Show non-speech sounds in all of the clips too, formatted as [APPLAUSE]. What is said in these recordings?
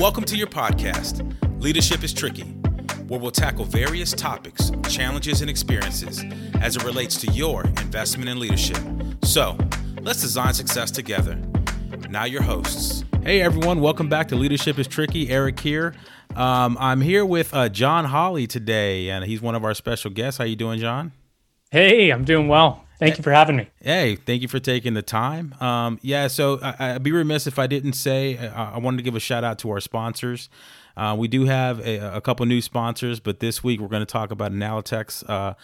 Welcome to your podcast, Leadership is Tricky, where we'll tackle various topics, challenges, and experiences as it relates to your investment in leadership. So, let's design success together. Now, your hosts. Hey, everyone, welcome back to Leadership is Tricky. Eric here. Um, I'm here with uh, John Holly today, and he's one of our special guests. How you doing, John? Hey, I'm doing well. Thank you for having me. Hey, thank you for taking the time. Um, yeah, so I, would be remiss if I didn't say I, I, wanted to give a shout out to our sponsors. Uh, we do have a, a, couple new sponsors, but this week we're going to talk about Analytex. Uh,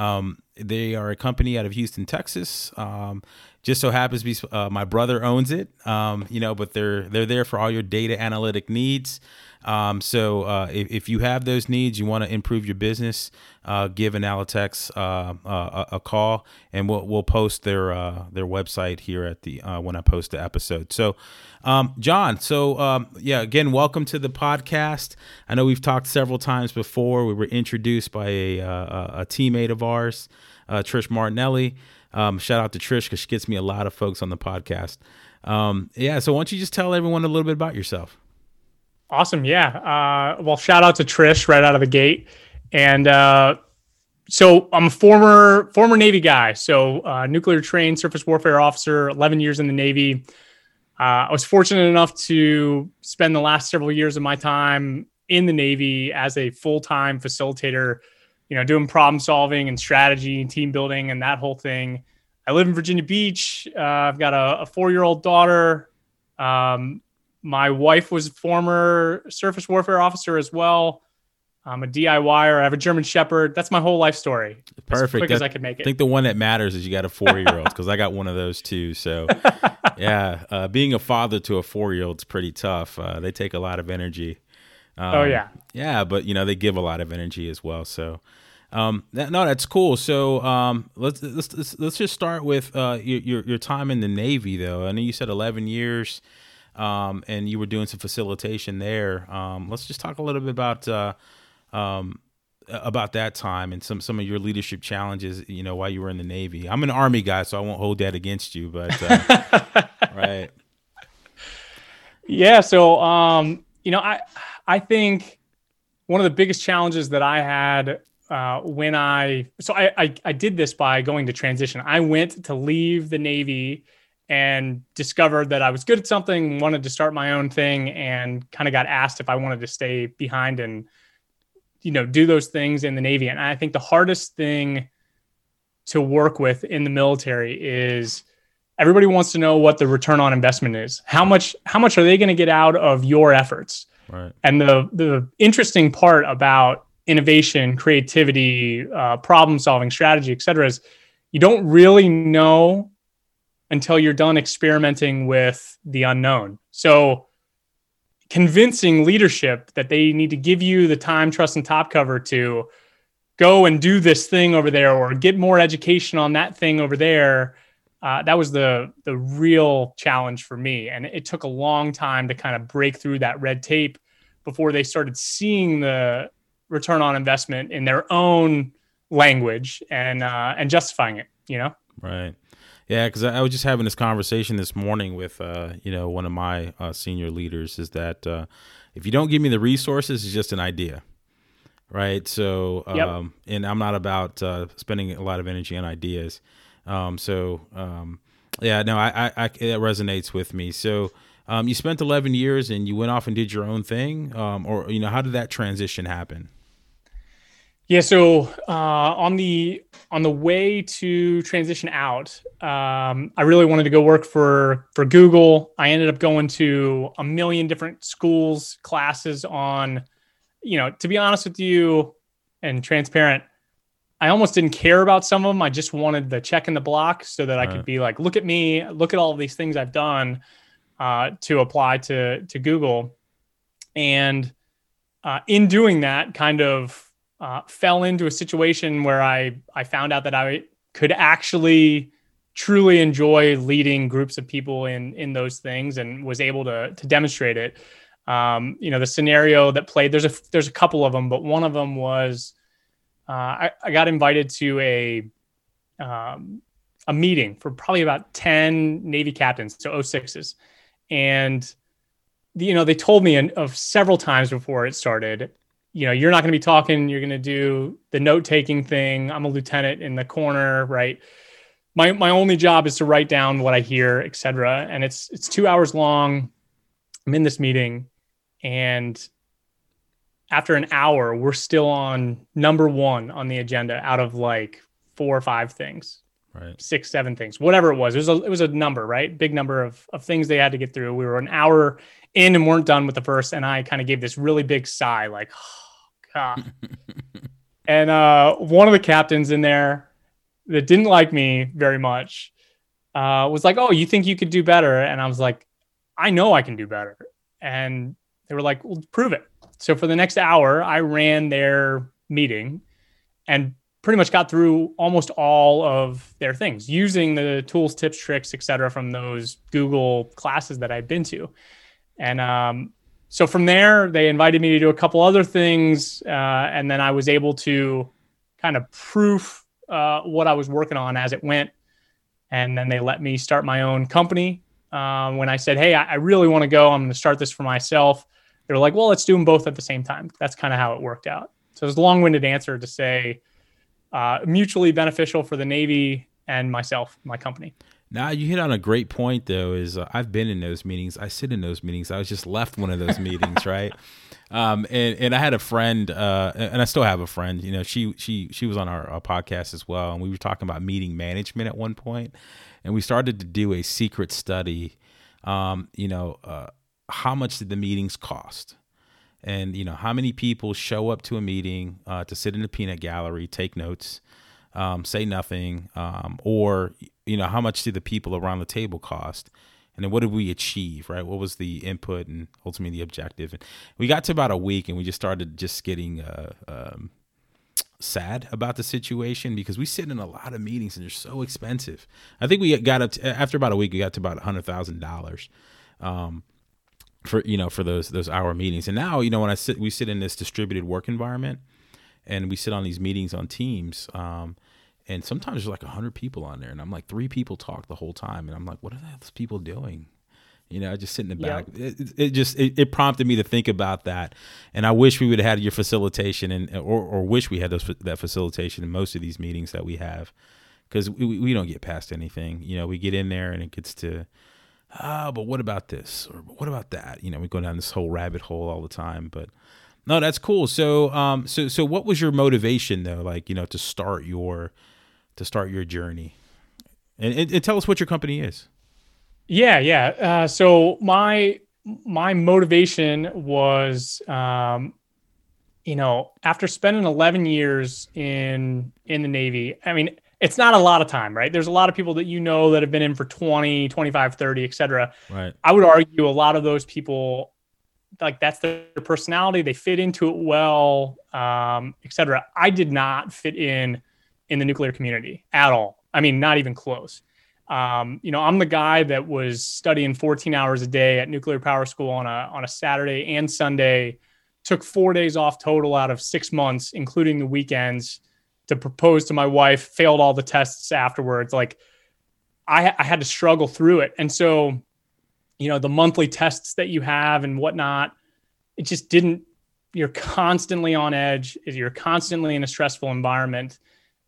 um, they are a company out of Houston, Texas. Um, just so happens to be uh, my brother owns it. Um, you know, but they're they're there for all your data analytic needs. Um, so uh, if, if, you have those needs, you want to improve your business, uh, give Analytex uh, uh a, a, call, and we'll we'll post their uh, their website here at the uh, when I post the episode. So, um, John, so um, yeah, again, welcome to the podcast. I know we've talked several times before. We were introduced by a a, a teammate of ours, Trish Martinelli. Um, shout out to Trish because she gets me a lot of folks on the podcast. Um, yeah, so why don't you just tell everyone a little bit about yourself? Awesome. Yeah. Uh, well, shout out to Trish right out of the gate. And uh, so I'm a former former Navy guy. So uh, nuclear trained surface warfare officer, 11 years in the Navy. Uh, I was fortunate enough to spend the last several years of my time in the Navy as a full time facilitator. You know, doing problem solving and strategy and team building and that whole thing. I live in Virginia Beach. Uh, I've got a, a four year old daughter. Um, my wife was former surface warfare officer as well. I'm a DIYer. I have a German Shepherd. That's my whole life story. Perfect. As quick that, as I can make it. I think the one that matters is you got a four year old because I got one of those too. So, [LAUGHS] yeah, uh, being a father to a four year old is pretty tough. Uh, they take a lot of energy. Um, oh yeah, yeah, but you know they give a lot of energy as well. So, um, that, no, that's cool. So, um, let's, let's let's let's just start with uh, your, your your time in the Navy though. I know you said 11 years um, and you were doing some facilitation there. Um, let's just talk a little bit about uh, um, about that time and some some of your leadership challenges. You know, while you were in the Navy. I'm an Army guy, so I won't hold that against you. But uh, [LAUGHS] right, yeah. So um, you know, I I think one of the biggest challenges that I had uh, when I so I, I I did this by going to transition. I went to leave the Navy and discovered that I was good at something, wanted to start my own thing, and kind of got asked if I wanted to stay behind and you know do those things in the Navy. And I think the hardest thing to work with in the military is everybody wants to know what the return on investment is. How much how much are they going to get out of your efforts? Right. And the the interesting part about innovation, creativity, uh, problem solving, strategy, et cetera, is you don't really know until you're done experimenting with the unknown. So, convincing leadership that they need to give you the time, trust, and top cover to go and do this thing over there or get more education on that thing over there. Uh, that was the the real challenge for me, and it took a long time to kind of break through that red tape before they started seeing the return on investment in their own language and uh, and justifying it. You know, right. Yeah, because I, was just having this conversation this morning with uh, you know one of my uh, senior leaders. Is that uh, if you don't give me the resources, it's just an idea, right? So, um, yep. and I'm not about uh, spending a lot of energy on ideas. Um, so, um, yeah, no, I, I, I, it resonates with me. So, um, you spent 11 years and you went off and did your own thing, um, or you know, how did that transition happen? Yeah, so uh, on the on the way to transition out, um, I really wanted to go work for for Google. I ended up going to a million different schools, classes on, you know, to be honest with you, and transparent. I almost didn't care about some of them. I just wanted the check in the block so that I could be like, look at me, look at all these things I've done uh, to apply to to Google, and uh, in doing that, kind of uh, fell into a situation where I I found out that I could actually truly enjoy leading groups of people in in those things and was able to to demonstrate it. Um, you know, the scenario that played there's a there's a couple of them, but one of them was uh, I, I got invited to a um, a meeting for probably about 10 Navy captains, so 06s. And you know, they told me of several times before it started, you know, you're not going to be talking. You're going to do the note taking thing. I'm a lieutenant in the corner, right? My my only job is to write down what I hear, etc. And it's it's two hours long. I'm in this meeting, and after an hour, we're still on number one on the agenda out of like four or five things, right? Six, seven things, whatever it was. It was a it was a number, right? Big number of of things they had to get through. We were an hour in and weren't done with the first, and I kind of gave this really big sigh, like. Oh, God. [LAUGHS] and uh, one of the captains in there that didn't like me very much uh, was like, "Oh, you think you could do better?" And I was like, "I know I can do better." And they were like, "Well, prove it." So for the next hour, I ran their meeting and pretty much got through almost all of their things using the tools, tips, tricks, etc. from those Google classes that I'd been to. And um, so from there, they invited me to do a couple other things, uh, and then I was able to kind of proof uh, what I was working on as it went. And then they let me start my own company. Um, when I said, "Hey, I, I really want to go. I'm going to start this for myself," they were like, "Well, let's do them both at the same time." That's kind of how it worked out. So it's a long-winded answer to say uh, mutually beneficial for the Navy and myself, my company. Now you hit on a great point though. Is uh, I've been in those meetings. I sit in those meetings. I was just left one of those meetings, [LAUGHS] right? Um, and and I had a friend, uh, and I still have a friend. You know, she she she was on our, our, podcast as well, and we were talking about meeting management at one point, and we started to do a secret study. Um, you know, uh, how much did the meetings cost? And you know, how many people show up to a meeting uh, to sit in the peanut gallery, take notes, um, say nothing, um, or you know, how much did the people around the table cost? And then what did we achieve, right? What was the input and ultimately the objective? And we got to about a week and we just started just getting uh, um, sad about the situation because we sit in a lot of meetings and they're so expensive. I think we got up to, after about a week, we got to about a hundred thousand dollars. Um, for you know for those those hour meetings and now you know when i sit we sit in this distributed work environment and we sit on these meetings on teams um, and sometimes there's like 100 people on there and i'm like three people talk the whole time and i'm like what are those people doing? You know i just sit in the back. Yep. it, it, just it, it, prompted me to think about that and i wish we would have had your facilitation and or, or wish we had those, that facilitation in most of these meetings that we have because we, we don't get past anything. You know we get in there and it gets to ah but what about this? Or what about that? You know we go down this whole rabbit hole all the time but no that's cool so um so so what was your motivation though like you know to start your to start your journey. And, and, and tell us what your company is. Yeah, yeah. Uh, so my my motivation was, um, you know, after spending 11 years in in the Navy. I mean, it's not a lot of time, right? There's a lot of people that you know that have been in for 20, 25, 30, et cetera. Right. I would argue a lot of those people, like that's their personality. They fit into it well, um, et cetera. I did not fit in in the nuclear community at all. I mean, not even close. Um, you know, I'm the guy that was studying 14 hours a day at nuclear power school on a on a Saturday and Sunday. Took four days off total out of six months, including the weekends, to propose to my wife. Failed all the tests afterwards. Like, I, I had to struggle through it, and so, you know, the monthly tests that you have and whatnot, it just didn't. You're constantly on edge. You're constantly in a stressful environment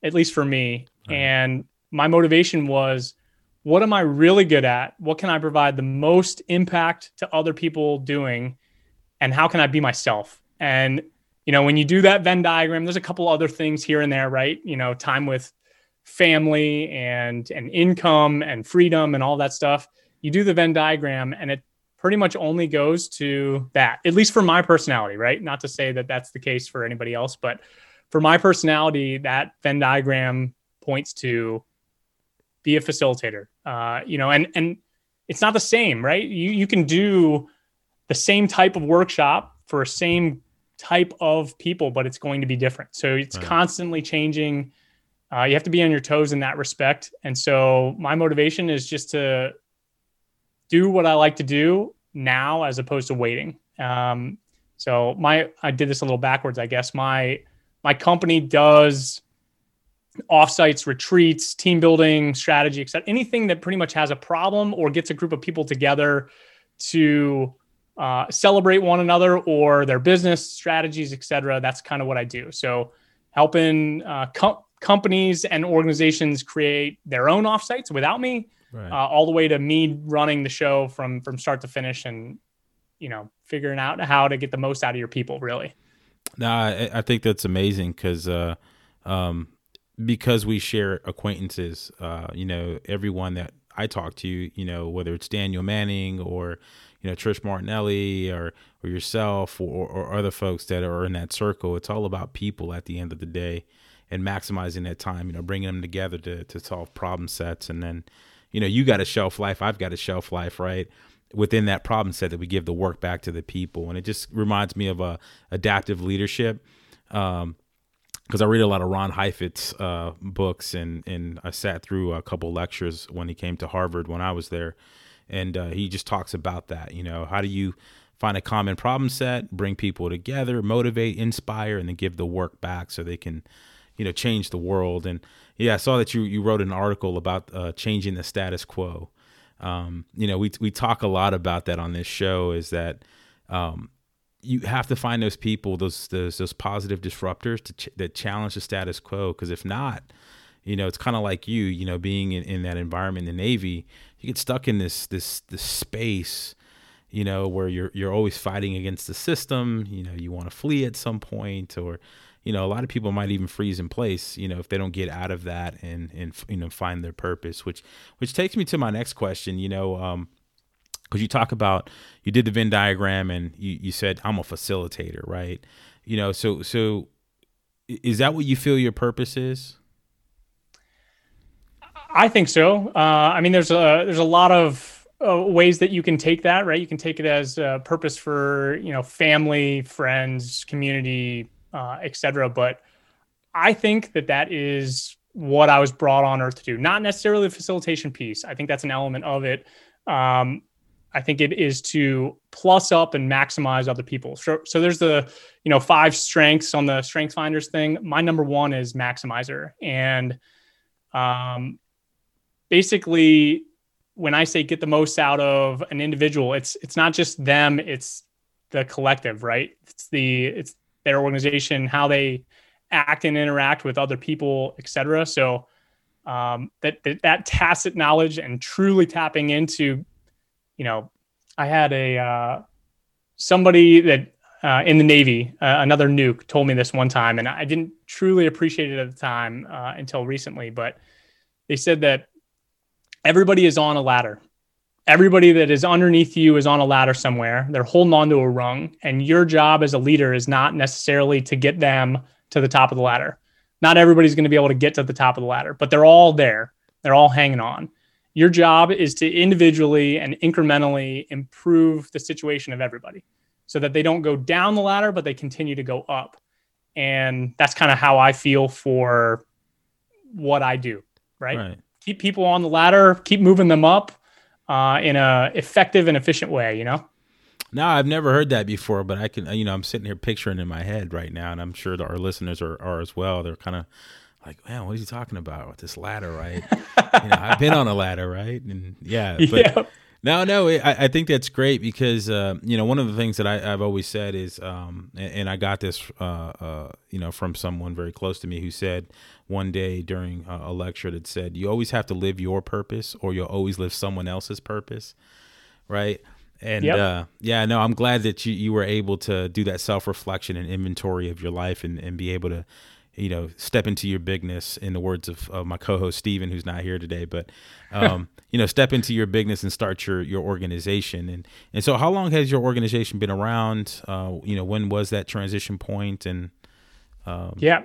at least for me. Right. And my motivation was what am I really good at? What can I provide the most impact to other people doing? And how can I be myself? And, you know, when you do that Venn diagram, there's a couple other things here and there, right? You know, time with family and and income and freedom and all that stuff. You do the Venn diagram and it pretty much only goes to that, at least for my personality, right? Not to say that that's the case for anybody else, but for my personality, that Venn diagram points to be a facilitator. Uh, you know, and and it's not the same, right? You you can do the same type of workshop for a same type of people, but it's going to be different. So it's right. constantly changing. Uh, you have to be on your toes in that respect. And so my motivation is just to do what I like to do now as opposed to waiting. Um, so my I did this a little backwards, I guess. My my company does offsites, retreats, team building, strategy, etc. Anything that pretty much has a problem or gets a group of people together to uh, celebrate one another or their business strategies, etc. That's kind of what I do. So helping uh, com- companies and organizations create their own offsites without me, right. uh, all the way to me running the show from from start to finish and you know figuring out how to get the most out of your people. Really. No, I, I think that's amazing because uh, um, because we share acquaintances. Uh, you know, everyone that I talk to, you know, whether it's Daniel Manning or you know Trish Martinelli or or yourself or, or other folks that are in that circle. It's all about people at the end of the day and maximizing that time. You know, bringing them together to to solve problem sets, and then you know you got a shelf life. I've got a shelf life, right? Within that problem set that we give the work back to the people, and it just reminds me of a adaptive leadership. Um, because I read a lot of Ron Heifetz uh, books, and and I sat through a couple lectures when he came to Harvard when I was there, and uh, he just talks about that. You know, how do you find a common problem set, bring people together, motivate, inspire, and then give the work back so they can, you know, change the world. And yeah, I saw that you you wrote an article about uh, changing the status quo. Um, you know, we we talk a lot about that on this show. Is that um, you have to find those people, those those, those positive disruptors to ch- that challenge the status quo. Because if not, you know, it's kind of like you, you know, being in, in that environment in the Navy you get stuck in this this this space you know where you're you're always fighting against the system you know you want to flee at some point or you know a lot of people might even freeze in place you know if they don't get out of that and and you know find their purpose which which takes me to my next question you know um because you talk about you did the venn diagram and you, you said i'm a facilitator right you know so so is that what you feel your purpose is I think so. Uh, I mean, there's a there's a lot of uh, ways that you can take that, right? You can take it as a purpose for you know family, friends, community, uh, etc. But I think that that is what I was brought on Earth to do. Not necessarily the facilitation piece. I think that's an element of it. Um, I think it is to plus up and maximize other people. So, so there's the you know five strengths on the Strength Finders thing. My number one is maximizer, and um, basically when I say get the most out of an individual, it's it's not just them, it's the collective, right? It's the it's their organization, how they act and interact with other people, etc. So um, that, that that tacit knowledge and truly tapping into, you know, I had a uh, somebody that uh, in the Navy, uh, another nuke, told me this one time, and I didn't truly appreciate it at the time uh, until recently. But they said that everybody is on a ladder. Everybody that is underneath you is on a ladder somewhere. They're holding on to a rung. And your job as a leader is not necessarily to get them to the top of the ladder. Not everybody's going to be able to get to the top of the ladder, but they're all there. They're all hanging on. Your job is to individually and incrementally improve the situation of everybody so that they don't go down the ladder, but they continue to go up. And that's kind of how I feel for what I do. Right. right keep people on the ladder, keep moving them up uh, in a effective and efficient way. You know. No, I've never heard that before, but I can, you know, I'm sitting here picturing in my head right now, and I'm sure our listeners are, are as well. They're kind of like, man, what is he talking about with this ladder, right? [LAUGHS] you know, I've been on a ladder, right? And yeah, but, [LAUGHS] yeah. No, no, I, I think that's great because uh, you know one of the things that I, have always said is, um, and, and, I got this, uh, uh, you know, from someone very close to me who said one day during a, a lecture that said, "You always have to live your purpose, or you'll always live someone else's purpose," right? And yep. uh, yeah, no, I'm glad that you, you were able to do that self reflection and inventory of your life and, and be able to you know, step into your bigness in the words of, of my co-host Steven, who's not here today, but, um, [LAUGHS] you know, step into your bigness and start your, your organization. And, and so how long has your organization been around? Uh, you know, when was that transition point? And, um, yeah.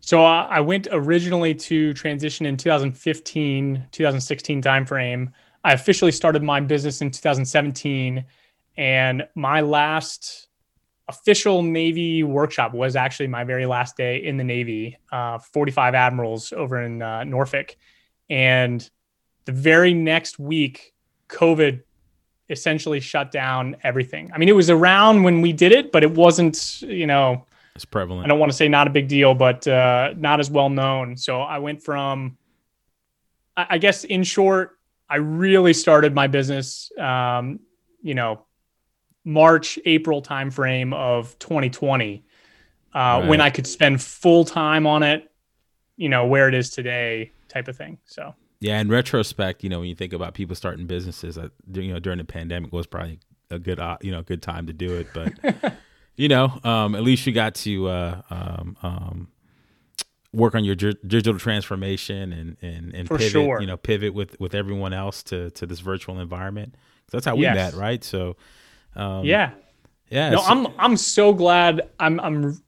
So uh, I went originally to transition in 2015, 2016 timeframe. I officially started my business in 2017 and my last official Navy workshop was actually my very last day in the Navy, uh, 45 admirals over in uh, Norfolk. And the very next week, COVID essentially shut down everything. I mean, it was around when we did it, but it wasn't, you know, it's prevalent. I don't want to say not a big deal, but uh, not as well known. So I went from, I guess, in short, I really started my business, um, you know, March, April timeframe of 2020, uh, right. when I could spend full time on it, you know, where it is today, type of thing. So yeah, in retrospect, you know, when you think about people starting businesses, uh, you know, during the pandemic was probably a good, uh, you know, good time to do it. But [LAUGHS] you know, um, at least you got to uh, um, um, work on your digital transformation and and, and pivot, sure. you know, pivot with with everyone else to to this virtual environment. That's how we yes. met, right? So, um, yeah, yeah. No, so, I'm I'm so glad. I'm I'm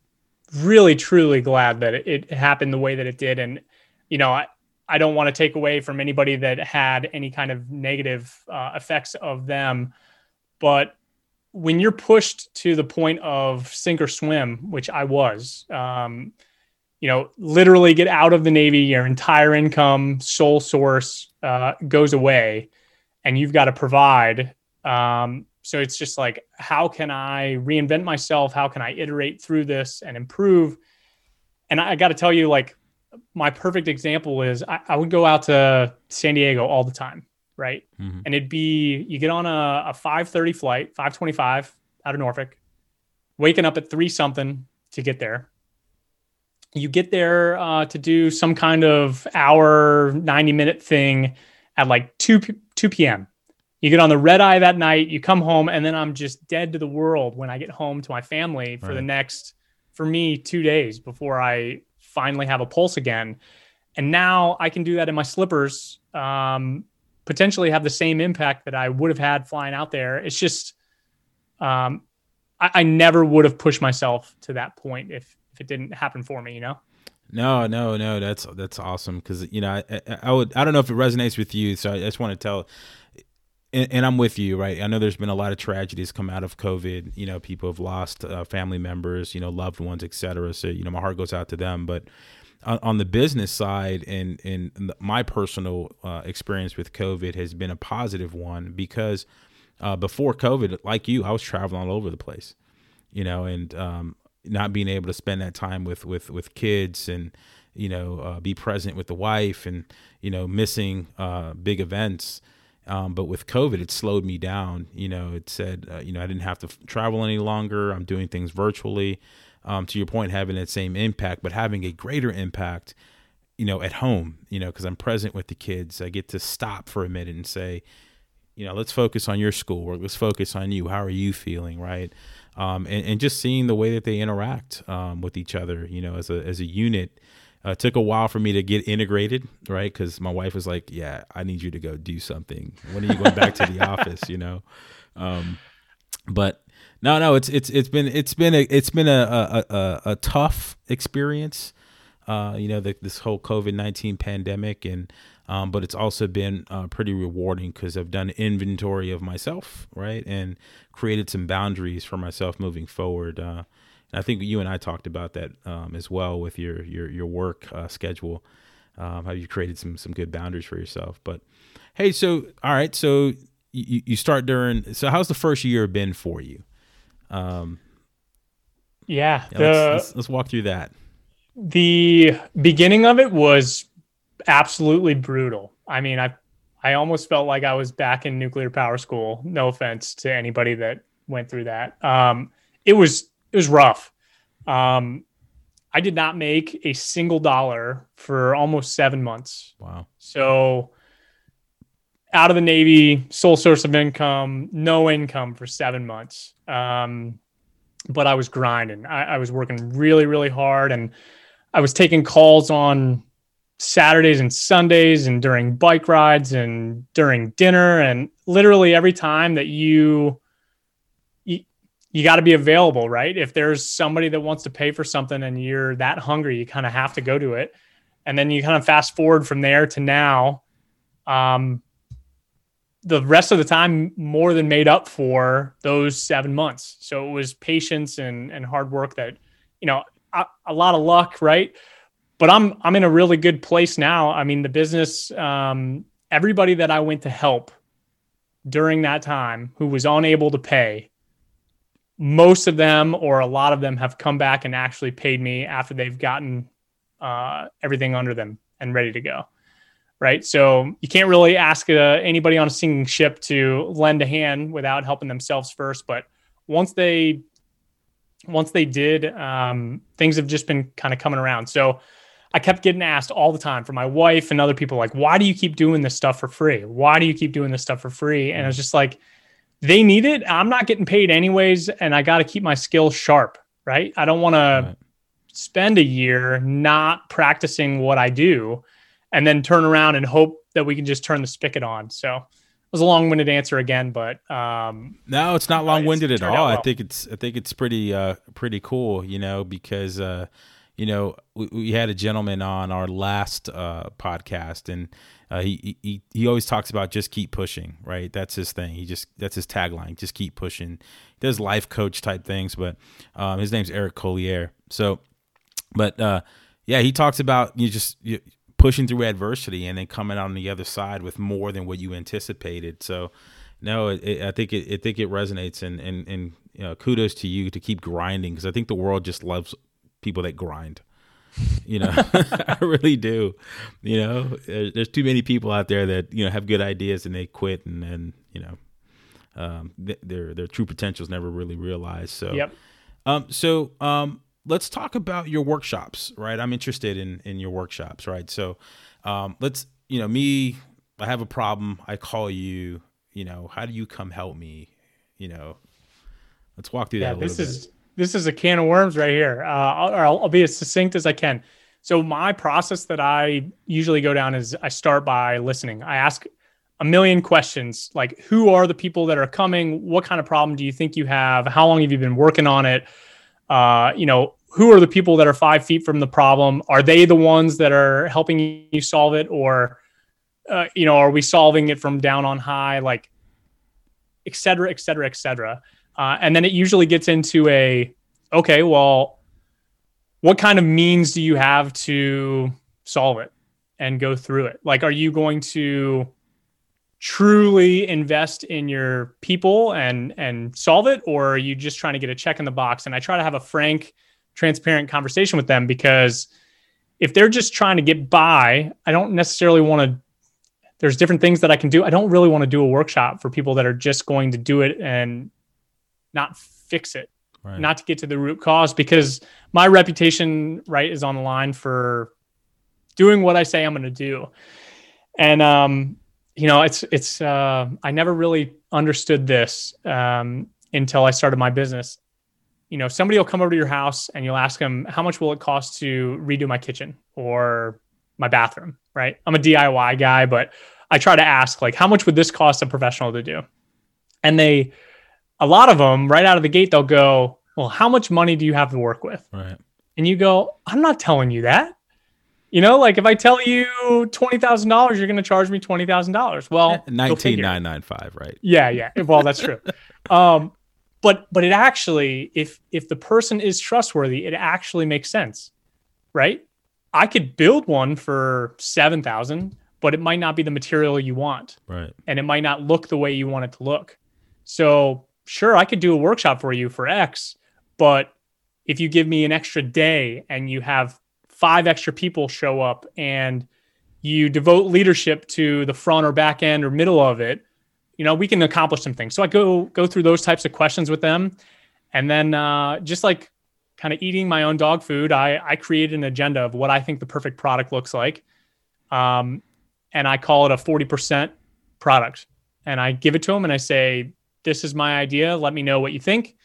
really truly glad that it, it happened the way that it did, and you know, I I don't want to take away from anybody that had any kind of negative uh, effects of them, but when you're pushed to the point of sink or swim, which I was, um, you know, literally get out of the Navy, your entire income, sole source uh, goes away, and you've got to provide. Um, so it's just like, how can I reinvent myself? How can I iterate through this and improve? And I, I got to tell you, like, my perfect example is I, I, would go out to San Diego all the time right? Mm-hmm. And it'd be you get on a, a 5:30 flight, 5:25 out of Norfolk, waking up at three something to get there. You get there uh, to do some kind of hour, 90 minute thing at like 2 2 p.m. You get on the red eye that night, you come home, and then I'm just dead to the world when I get home to my family for right. the next, for me, two days before I finally have a pulse again. And now I can do that in my slippers um, potentially have the same impact that I would have had flying out there. It's just, um, I, I never would have pushed myself to that point if if it didn't happen for me. You know. No, no, no. That's that's awesome because you know I, I, would I don't know if it resonates with you, so I just want to tell. And, and, I'm with you, right? I know there's been a lot of tragedies come out of COVID. You know, people have lost uh, family members, you know, loved ones, etc. So you know, my heart goes out to them. But on, the business side and and my personal uh, experience with COVID has been a positive one because uh, before COVID, like you, I was traveling all over the place, you know, and um, not being able to spend that time with with with kids and you know uh, be present with the wife and you know missing uh, big events. Um, but with COVID, it slowed me down. You know, it said, uh, you know, I didn't have to f- travel any longer. I'm doing things virtually um, to your point, having that same impact, but having a greater impact, you know, at home, you know, because I'm present with the kids. I get to stop for a minute and say, you know, let's focus on your schoolwork. Let's focus on you. How are you feeling, right? Um, and, and just seeing the way that they interact um, with each other, you know, as a as a unit. Uh, it took a while for me to get integrated, right? Because my wife was like, "Yeah, I need you to go do something. When are you going back to the [LAUGHS] office?" You know, um, but no, no, it's it's it's been it's been a it's been a a, a, a tough experience. Uh, you know, the, this whole COVID nineteen pandemic, and um, but it's also been uh, pretty rewarding because I've done inventory of myself, right, and created some boundaries for myself moving forward. Uh, and I think you and I talked about that um, as well with your your your work uh, schedule. Um, how you created some some good boundaries for yourself. But hey, so all right, so you, you start during. So how's the first year been for you? Um, yeah, yeah the, let's, let's, let's walk through that. The beginning of it was absolutely brutal. I mean, I I almost felt like I was back in nuclear power school. No offense to anybody that went through that. Um, it was it was rough. Um, I did not make a single dollar for almost seven months. Wow. So out of the Navy, sole source of income, no income for seven months. Um, but I was grinding. I, I was working really, really hard, and I was taking calls on Saturdays and Sundays, and during bike rides, and during dinner, and literally every time that you you, you got to be available, right? If there's somebody that wants to pay for something and you're that hungry, you kind of have to go to it. And then you kind of fast forward from there to now. Um, the rest of the time more than made up for those seven months. So it was patience and and hard work that, you know, a, a lot of luck, right? But I'm I'm in a really good place now. I mean, the business, um, everybody that I went to help during that time who was unable to pay, most of them or a lot of them have come back and actually paid me after they've gotten uh, everything under them and ready to go right? So you can't really ask uh, anybody on a sinking ship to lend a hand without helping themselves first. But once they once they did, um, things have just been kind of coming around. So I kept getting asked all the time from my wife and other people, like, why do you keep doing this stuff for free? Why do you keep doing this stuff for free? And it's just like, they need it. I'm not getting paid anyways, and I got to keep my skills sharp, right? I don't want right. to spend a year not practicing what I do and then turn around and hope that we can just turn the spigot on. So it was a long-winded answer again, but um, no, it's not long-winded at all. Well. I think it's I think it's pretty uh, pretty cool, you know, because uh, you know we, we, had a gentleman on our last uh, podcast, and uh, he, he he always talks about just keep pushing, right? That's his thing. He just that's his tagline, just keep pushing. He does life coach type things, but um, his name's Eric Collier. So, but uh, yeah, he talks about you just you, pushing through adversity and then coming out on the other side with more than what you anticipated. So, no, it, it, I think it, I think it resonates, and and and you know, kudos to you to keep grinding because I think the world just loves people that grind. You know, [LAUGHS] I really do. You know, there's too many people out there that you know have good ideas and they quit, and then you know, um, their their true potential is never really realized. So, yep. Um, so um, let's talk about your workshops, right? I'm interested in in your workshops, right? So, um, let's you know me. I have a problem. I call you. You know, how do you come help me? You know, let's walk through yeah, that. this is this is a can of worms right here. Uh, I'll, I'll be as succinct as I can. So my process that I usually go down is I start by listening. I ask a million questions like who are the people that are coming? What kind of problem do you think you have? How long have you been working on it? Uh, you know who are the people that are five feet from the problem? Are they the ones that are helping you solve it? Or uh, you know are we solving it from down on high? Like et cetera et cetera et cetera uh, and then it usually gets into a okay well what kind of means do you have to solve it and go through it? Like are you going to truly invest in your people and and solve it? Or are you just trying to get a check in the box? And i try to have a frank transparent conversation with them because if they're just trying to get by i don't necessarily want to there's different things that i can do. I don't really want to do a workshop for people that are just going to do it and not fix it right. not to get to the root cause because my reputation right is on the line for doing what i say i'm going to do and um you know, it's it's uh, I never really understood this um, until I started my business. You know, somebody will come over to your house and you'll ask them, "How much will it cost to redo my kitchen or my bathroom?" Right? I'm a DIY guy, but I try to ask like, "How much would this cost a professional to do?" And they, a lot of them, right out of the gate, they'll go, "Well, how much money do you have to work with?" Right. And you go, "I'm not telling you that." You know, like if I tell you twenty thousand dollars, you're going to charge me twenty thousand dollars. Well, nineteen nine nine five, right? Yeah, yeah. Well, that's true. [LAUGHS] um, but but it actually, if if the person is trustworthy, it actually makes sense, right? I could build one for seven thousand, but it might not be the material you want, right? And it might not look the way you want it to look. So sure, I could do a workshop for you for X, but if you give me an extra day and you have five extra people show up and you devote leadership to the front or back end or middle of it, you know, we can accomplish some things. So I go go through those types of questions with them. And then uh, just like kind of eating my own dog food, I, I create an agenda of what I think the perfect product looks like. Um, and I call it a 40% product. And I give it to them and I say, this is my idea. Let me know what you think.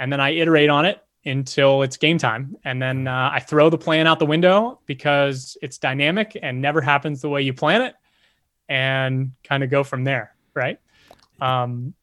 And then I iterate on it until it's game time. And then uh, I throw the plan out the window because it's dynamic and never happens the way you plan it and kind of go from there. Right. Um,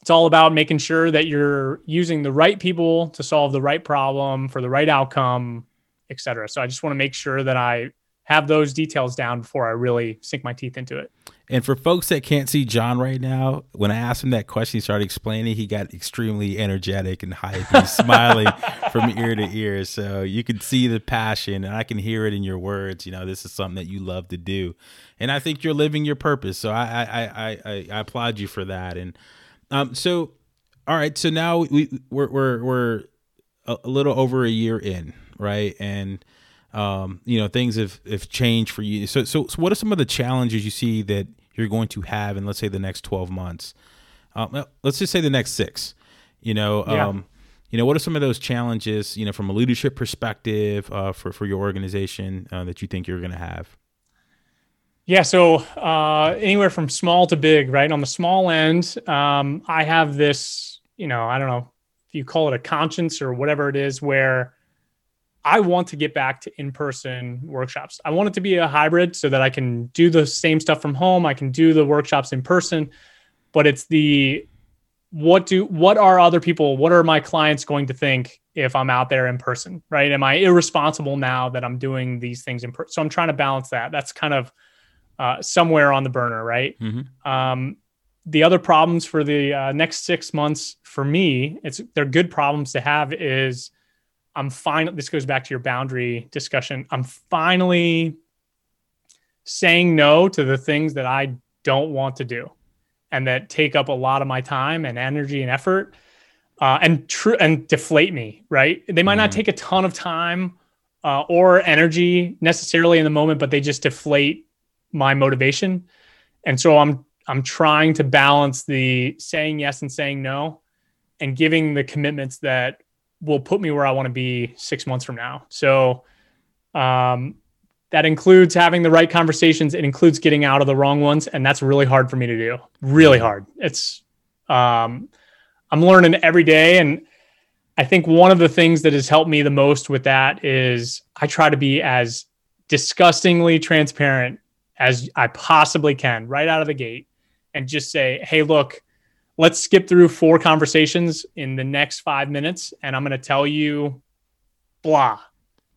it's all about making sure that you're using the right people to solve the right problem for the right outcome, et cetera. So I just want to make sure that I have those details down before I really sink my teeth into it. And for folks that can't see John right now, when I asked him that question, he started explaining. He got extremely energetic and hype. He's smiling [LAUGHS] from ear to ear. So you can see the passion, and I can hear it in your words. You know, this is something that you love to do, and I think you're living your purpose. So I I I, I, I applaud you for that. And um, so all right, so now we we're we're, we're a, a little over a year in, right? And um, you know, things have, have changed for you. So, so, so, what are some of the challenges you see that you're going to have in, let's say, the next 12 months? Um, let's just say the next six. You know, Yeah. um, you know, what are some of those challenges, you know, from a leadership perspective uh, for for your organization uh, that you think you're going to have? Yeah, so uh, anywhere from small to big, right? On the small end, um, I have this, you know, I don't know if you call it a conscience or whatever it is, where I want to get back to in person workshops. I want it to be a hybrid so that I can do the same stuff from home. I can do the workshops in person, but it's the what do what are other people, what are my clients going to think if I'm out there in person, right? Am I irresponsible now that I'm doing these things in person? So I'm trying to balance that. That's kind of uh, somewhere on the burner, right? Mm-hmm. Um, the other problems for the uh, next six months for me, it's they're good problems to have. Is I'm fine. This goes back to your boundary discussion. I'm finally saying no to the things that I don't want to do, and that take up a lot of my time and energy and effort, uh, and true and deflate me. Right? They might not Mhm. take a ton of time uh, or energy necessarily in the moment, but they just deflate my motivation. And so I'm I'm trying to balance the saying yes and saying no and giving the commitments that will put me where I want to be 6 months from now. So um that includes having the right conversations. It includes getting out of the wrong ones, and that's really hard for me to do. Really hard. It's um, I'm learning every day, and I think one of the things that has helped me the most with that is I try to be as disgustingly transparent as I possibly can right out of the gate and just say, hey, look, let's skip through four conversations in the next five minutes and I'm going to tell you blah.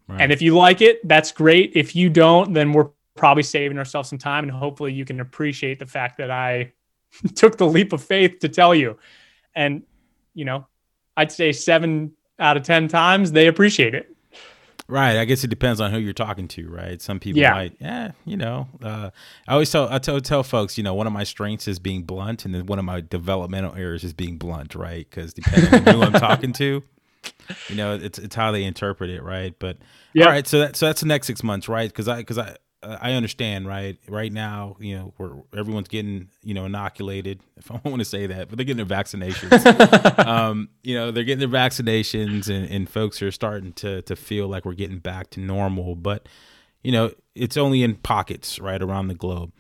Right. And if you like it, that's great. If you don't, then we're probably saving ourselves some time and hopefully you can appreciate the fact that I [LAUGHS] took the leap of faith to tell you. And, you know, I'd say seven out of 10 times they appreciate it. Right. I guess it depends on who you're talking to, right? Some people Yeah. might, yeah, you know. Uh, I always tell I tell tell folks, you know, one of my strengths is being blunt, and then one of my developmental errors is being blunt, right? Because depending on who I'm talking to, you know, it's it's how they interpret it, right? But Yeah. all right, so that so that's the next six months, right? Because I because I I understand, right? Right now, you know, we're everyone's getting you know inoculated. If I [LAUGHS] want to say that, but they're getting their vaccinations. [LAUGHS] um, you know, they're getting their vaccinations, and, and folks are starting to to feel like we're getting back to normal. But you know, it's only in pockets, right, around the globe.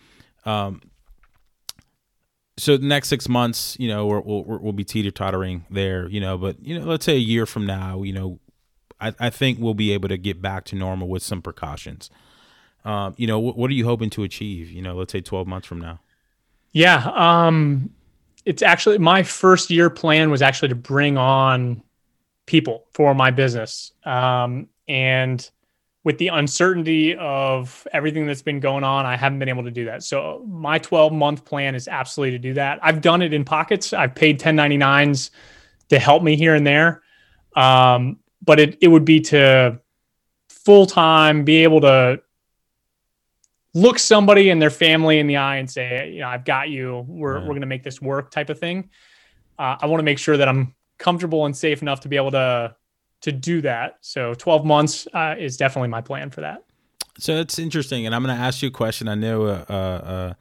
Um, so the next six months, you know, we're, we'll we'll be teeter tottering there, you know. But you know, let's say a year from now, you know, I, I think we'll be able to get back to normal with some precautions. Um, you know, what, what are you hoping to achieve? You know, let's say twelve months from now. Yeah. Um, it's actually my first year plan was actually to bring on people for my business. Um, and with the uncertainty of everything that's been going on, I haven't been able to do that. So my 12 month plan is absolutely to do that. I've done it in pockets. I've paid 1099s to help me here and there. Um, but it, it would be to full time be able to look somebody and their family in the eye and say, you know, I've got you. We're Right. we're going to make this work, type of thing. Uh, I want to make sure that I'm comfortable and safe enough to be able to to do that. So 12 months uh, is definitely my plan for that. So it's interesting, and I'm going to ask you a question. I know, uh, uh, uh,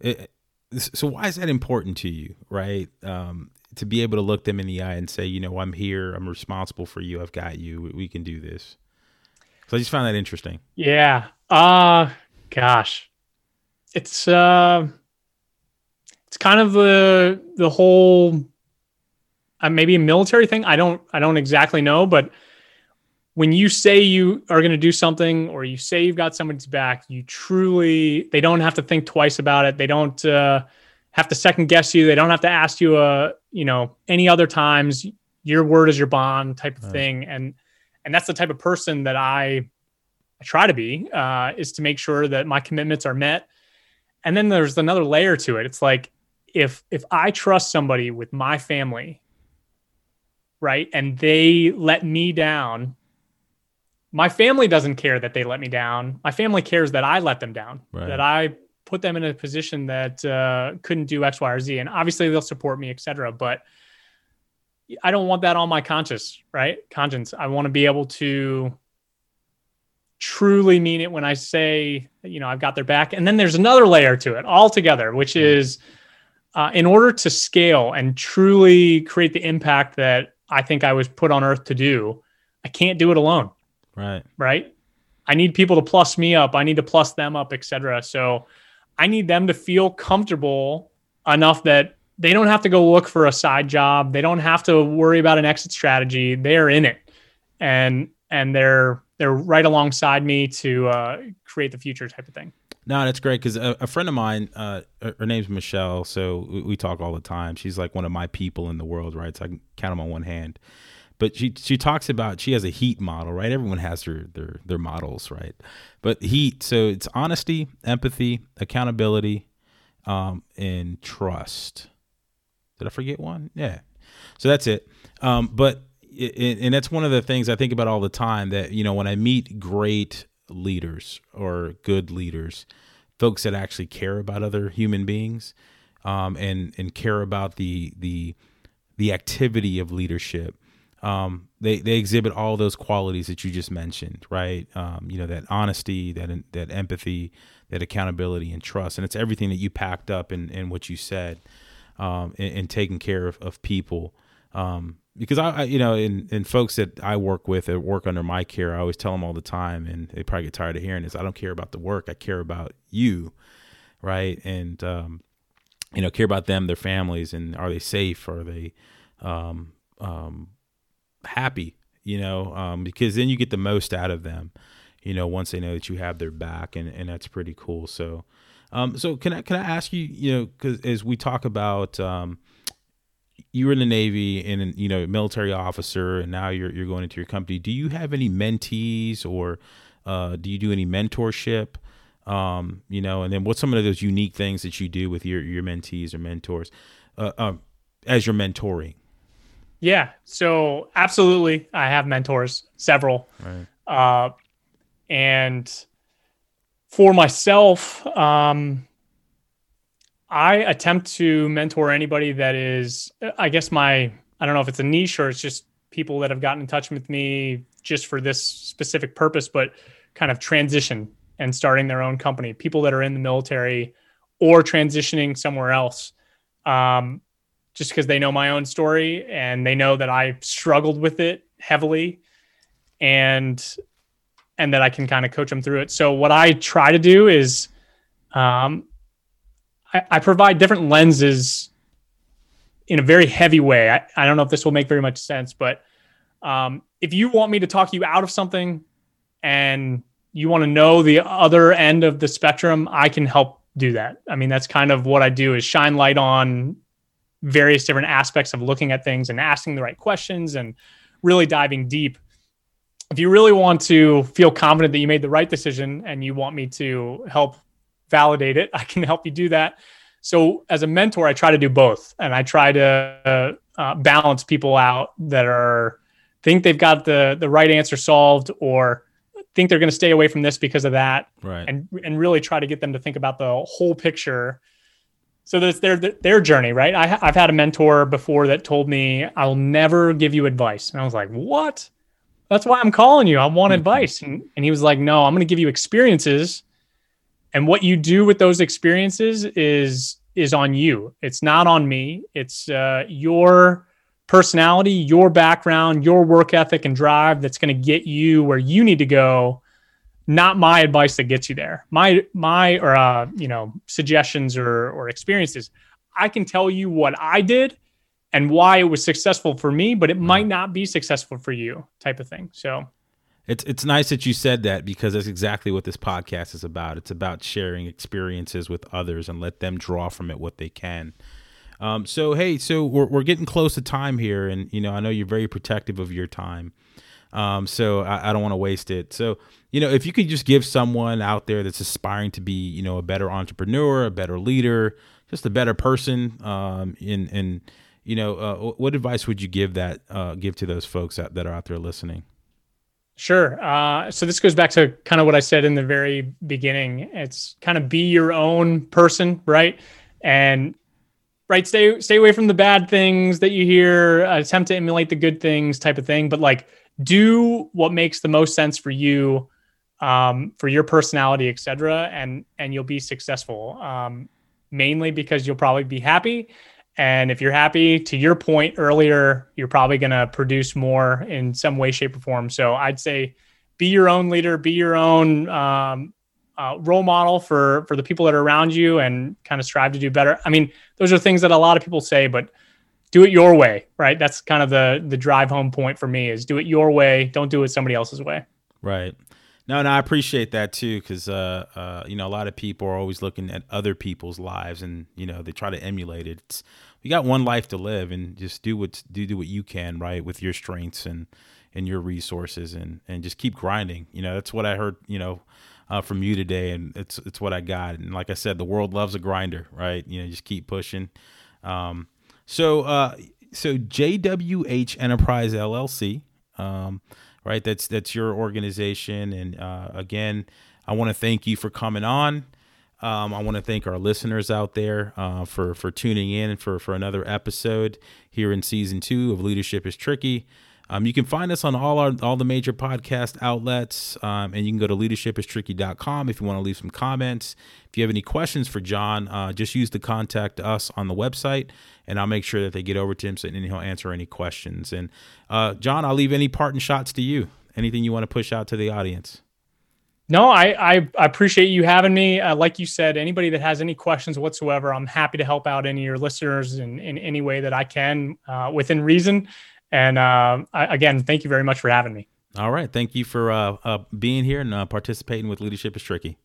it, so why is that important to you, right? Um, to be able to look them in the eye and say, you know, I'm here, I'm responsible for you, I've got you, we, we can do this. So I just found that interesting. Yeah. Uh gosh. It's uh it's kind of the the whole uh, maybe a military thing. I don't I don't exactly know, but when you say you are going to do something or you say you've got somebody's back, you truly they don't have to think twice about it. They don't uh have to second guess you. They don't have to ask you uh, you know, any other times your word is your bond type of Right. thing and and that's the type of person that I I try to be uh, is to make sure that my commitments are met. And then there's another layer to it. It's like if if I trust somebody with my family, right, and they let me down, my family doesn't care that they let me down. My family cares that I let them down, Right. that I put them in a position that uh, couldn't do X, Y, or Z. And obviously they'll support me, et cetera. But I don't want that on my conscience, right? Conscience. I want to be able to truly mean it when I say, you know, I've got their back. And then there's another layer to it altogether, which is uh, in order to scale and truly create the impact that I think I was put on earth to do, I can't do it alone. Right. Right. I need people to plus me up. I need to plus them up, etc. So I need them to feel comfortable enough that they don't have to go look for a side job. They don't have to worry about an exit strategy. They're in it, and and they're they're right alongside me to uh, create the future type of thing. No, that's great because a, a, friend of mine, uh, her name's Michelle, so we, we, talk all the time. She's like one of my people in the world, right? So I can count them on one hand. But she she talks about she has a heat model, right? Everyone has their their their models, right? But heat, so it's honesty, empathy, accountability, um, and trust. Did I forget one? Yeah. So that's it. Um, but and that's one of the things I think about all the time. That you know, when I meet great leaders or good leaders, folks that actually care about other human beings, um, and and care about the the the activity of leadership. Um, they they exhibit all those qualities that you just mentioned, right? Um, you know that honesty, that that empathy, that accountability, and trust, and it's everything that you packed up in in what you said, um, in, in taking care of of people. Um, because I, I, you know, in, in folks that I work with that work under my care, I always tell them all the time, and they probably get tired of hearing this. I don't care about the work; I care about you, right? And um, you know, care about them, their families, and are they safe? Are they um, um, happy? You know, um, because then you get the most out of them. You know, once they know that you have their back, and and that's pretty cool. So, um, so can I can I ask you, you know, because as we talk about um, you were in the Navy and you know military officer, and now you're you're going into your company. Do you have any mentees, or uh, do you do any mentorship? Um, you know, and then what's some of those unique things that you do with your your mentees or mentors uh, uh, as you're mentoring? Yeah, so absolutely, I have mentors, several, right. uh, and for myself, um, I attempt to mentor anybody that is, I guess my, I don't know if it's a niche or it's just people that have gotten in touch with me just for this specific purpose, but kind of transition and starting their own company, people that are in the military or transitioning somewhere else. Um, just because they know my own story and they know that I struggled with it heavily and and that I can kind of coach them through it. So what I try to do is um, I, I provide different lenses in a very heavy way. I, I don't know if this will make very much sense, but um, if you want me to talk you out of something and you want to know the other end of the spectrum, I can help do that. I mean, that's kind of what I do is shine light on various different aspects of looking at things and asking the right questions and really diving deep. If you really want to feel confident that you made the right decision and you want me to help validate it. [LAUGHS] I can help you do that. So as a mentor, I try to do both, and I try to uh, uh, balance people out that are think they've got the the right answer solved or think they're going to stay away from this because of that, right? And and really try to get them to think about the whole picture. So that's their their journey, right? I, I've had a mentor before that told me I'll never give you advice, and I was like, what? That's why I'm calling you. I want mm-hmm. advice, and and he was like, no, I'm going to give you experiences and what you do with those experiences is is on you. It's not on me. It's uh, your personality your background your work ethic and drive that's going to get you where you need to go not my advice that gets you there. My my or uh, you know suggestions or or experiences. I can tell you what i did and why it was successful for me but it might not be successful for you type of thing. So it's it's nice that you said that because that's exactly what this podcast is about. It's about sharing experiences with others and let them draw from it what they can. Um, so hey, so we're we're getting close to time here, and you know I know you're very protective of your time. Um, so I, I don't want to waste it. So you know if you could just give someone out there that's aspiring to be you know a better entrepreneur, a better leader, just a better person, um, in in you know uh, what advice would you give that uh, give to those folks that, that are out there listening? Sure. Uh, so this goes back to kind of what I said in the very beginning. It's kind of be your own person, right? And right, stay stay away from the bad things that you hear. Attempt to emulate the good things, type of thing. But like, do what makes the most sense for you, um, for your personality, etc. And and you'll be successful. Um, mainly because you'll probably be happy. And if you're happy, to your point earlier, you're probably going to produce more in some way, shape, or form. So I'd say be your own leader, be your own um, uh, role model for for the people that are around you, and kind of strive to do better. I mean, those are things that a lot of people say, but do it your way, right? That's kind of the the drive home point for me is do it your way. Don't do it somebody else's way. Right. No, no, I appreciate that too, because uh, uh, you know a lot of people are always looking at other people's lives, and you know they try to emulate it. It's, you got one life to live, and just do what do do what you can, right, with your strengths and and your resources, and and just keep grinding. You know, that's what I heard. You know. Uh, from you today, and it's it's what I got. And like I said, the world loves a grinder, right? You know, just keep pushing. Um, so uh, so JWH Enterprise LLC. Um, right? That's that's your organization, and uh, again, I want to thank you for coming on. Um, I want to thank our listeners out there uh, for for tuning in for for another episode here in season two of Leadership is Tricky. Um, you can find us on all our all the major podcast outlets, um, and you can go to leadershipIsTricky.com if you want to leave some comments. If you have any questions for John, uh, just use the contact us on the website, and I'll make sure that they get over to him, so and he'll answer any questions. And uh, John, I'll leave any parting shots to you. Anything you want to push out to the audience? No, I, I, appreciate you having me. Uh, like you said, anybody that has any questions whatsoever, I'm happy to help out any of your listeners in, in any way that I can uh, within reason. And uh, I, again, thank you very much for having me. All right. Thank you for uh, uh, being here and uh, participating with Leadership is Tricky.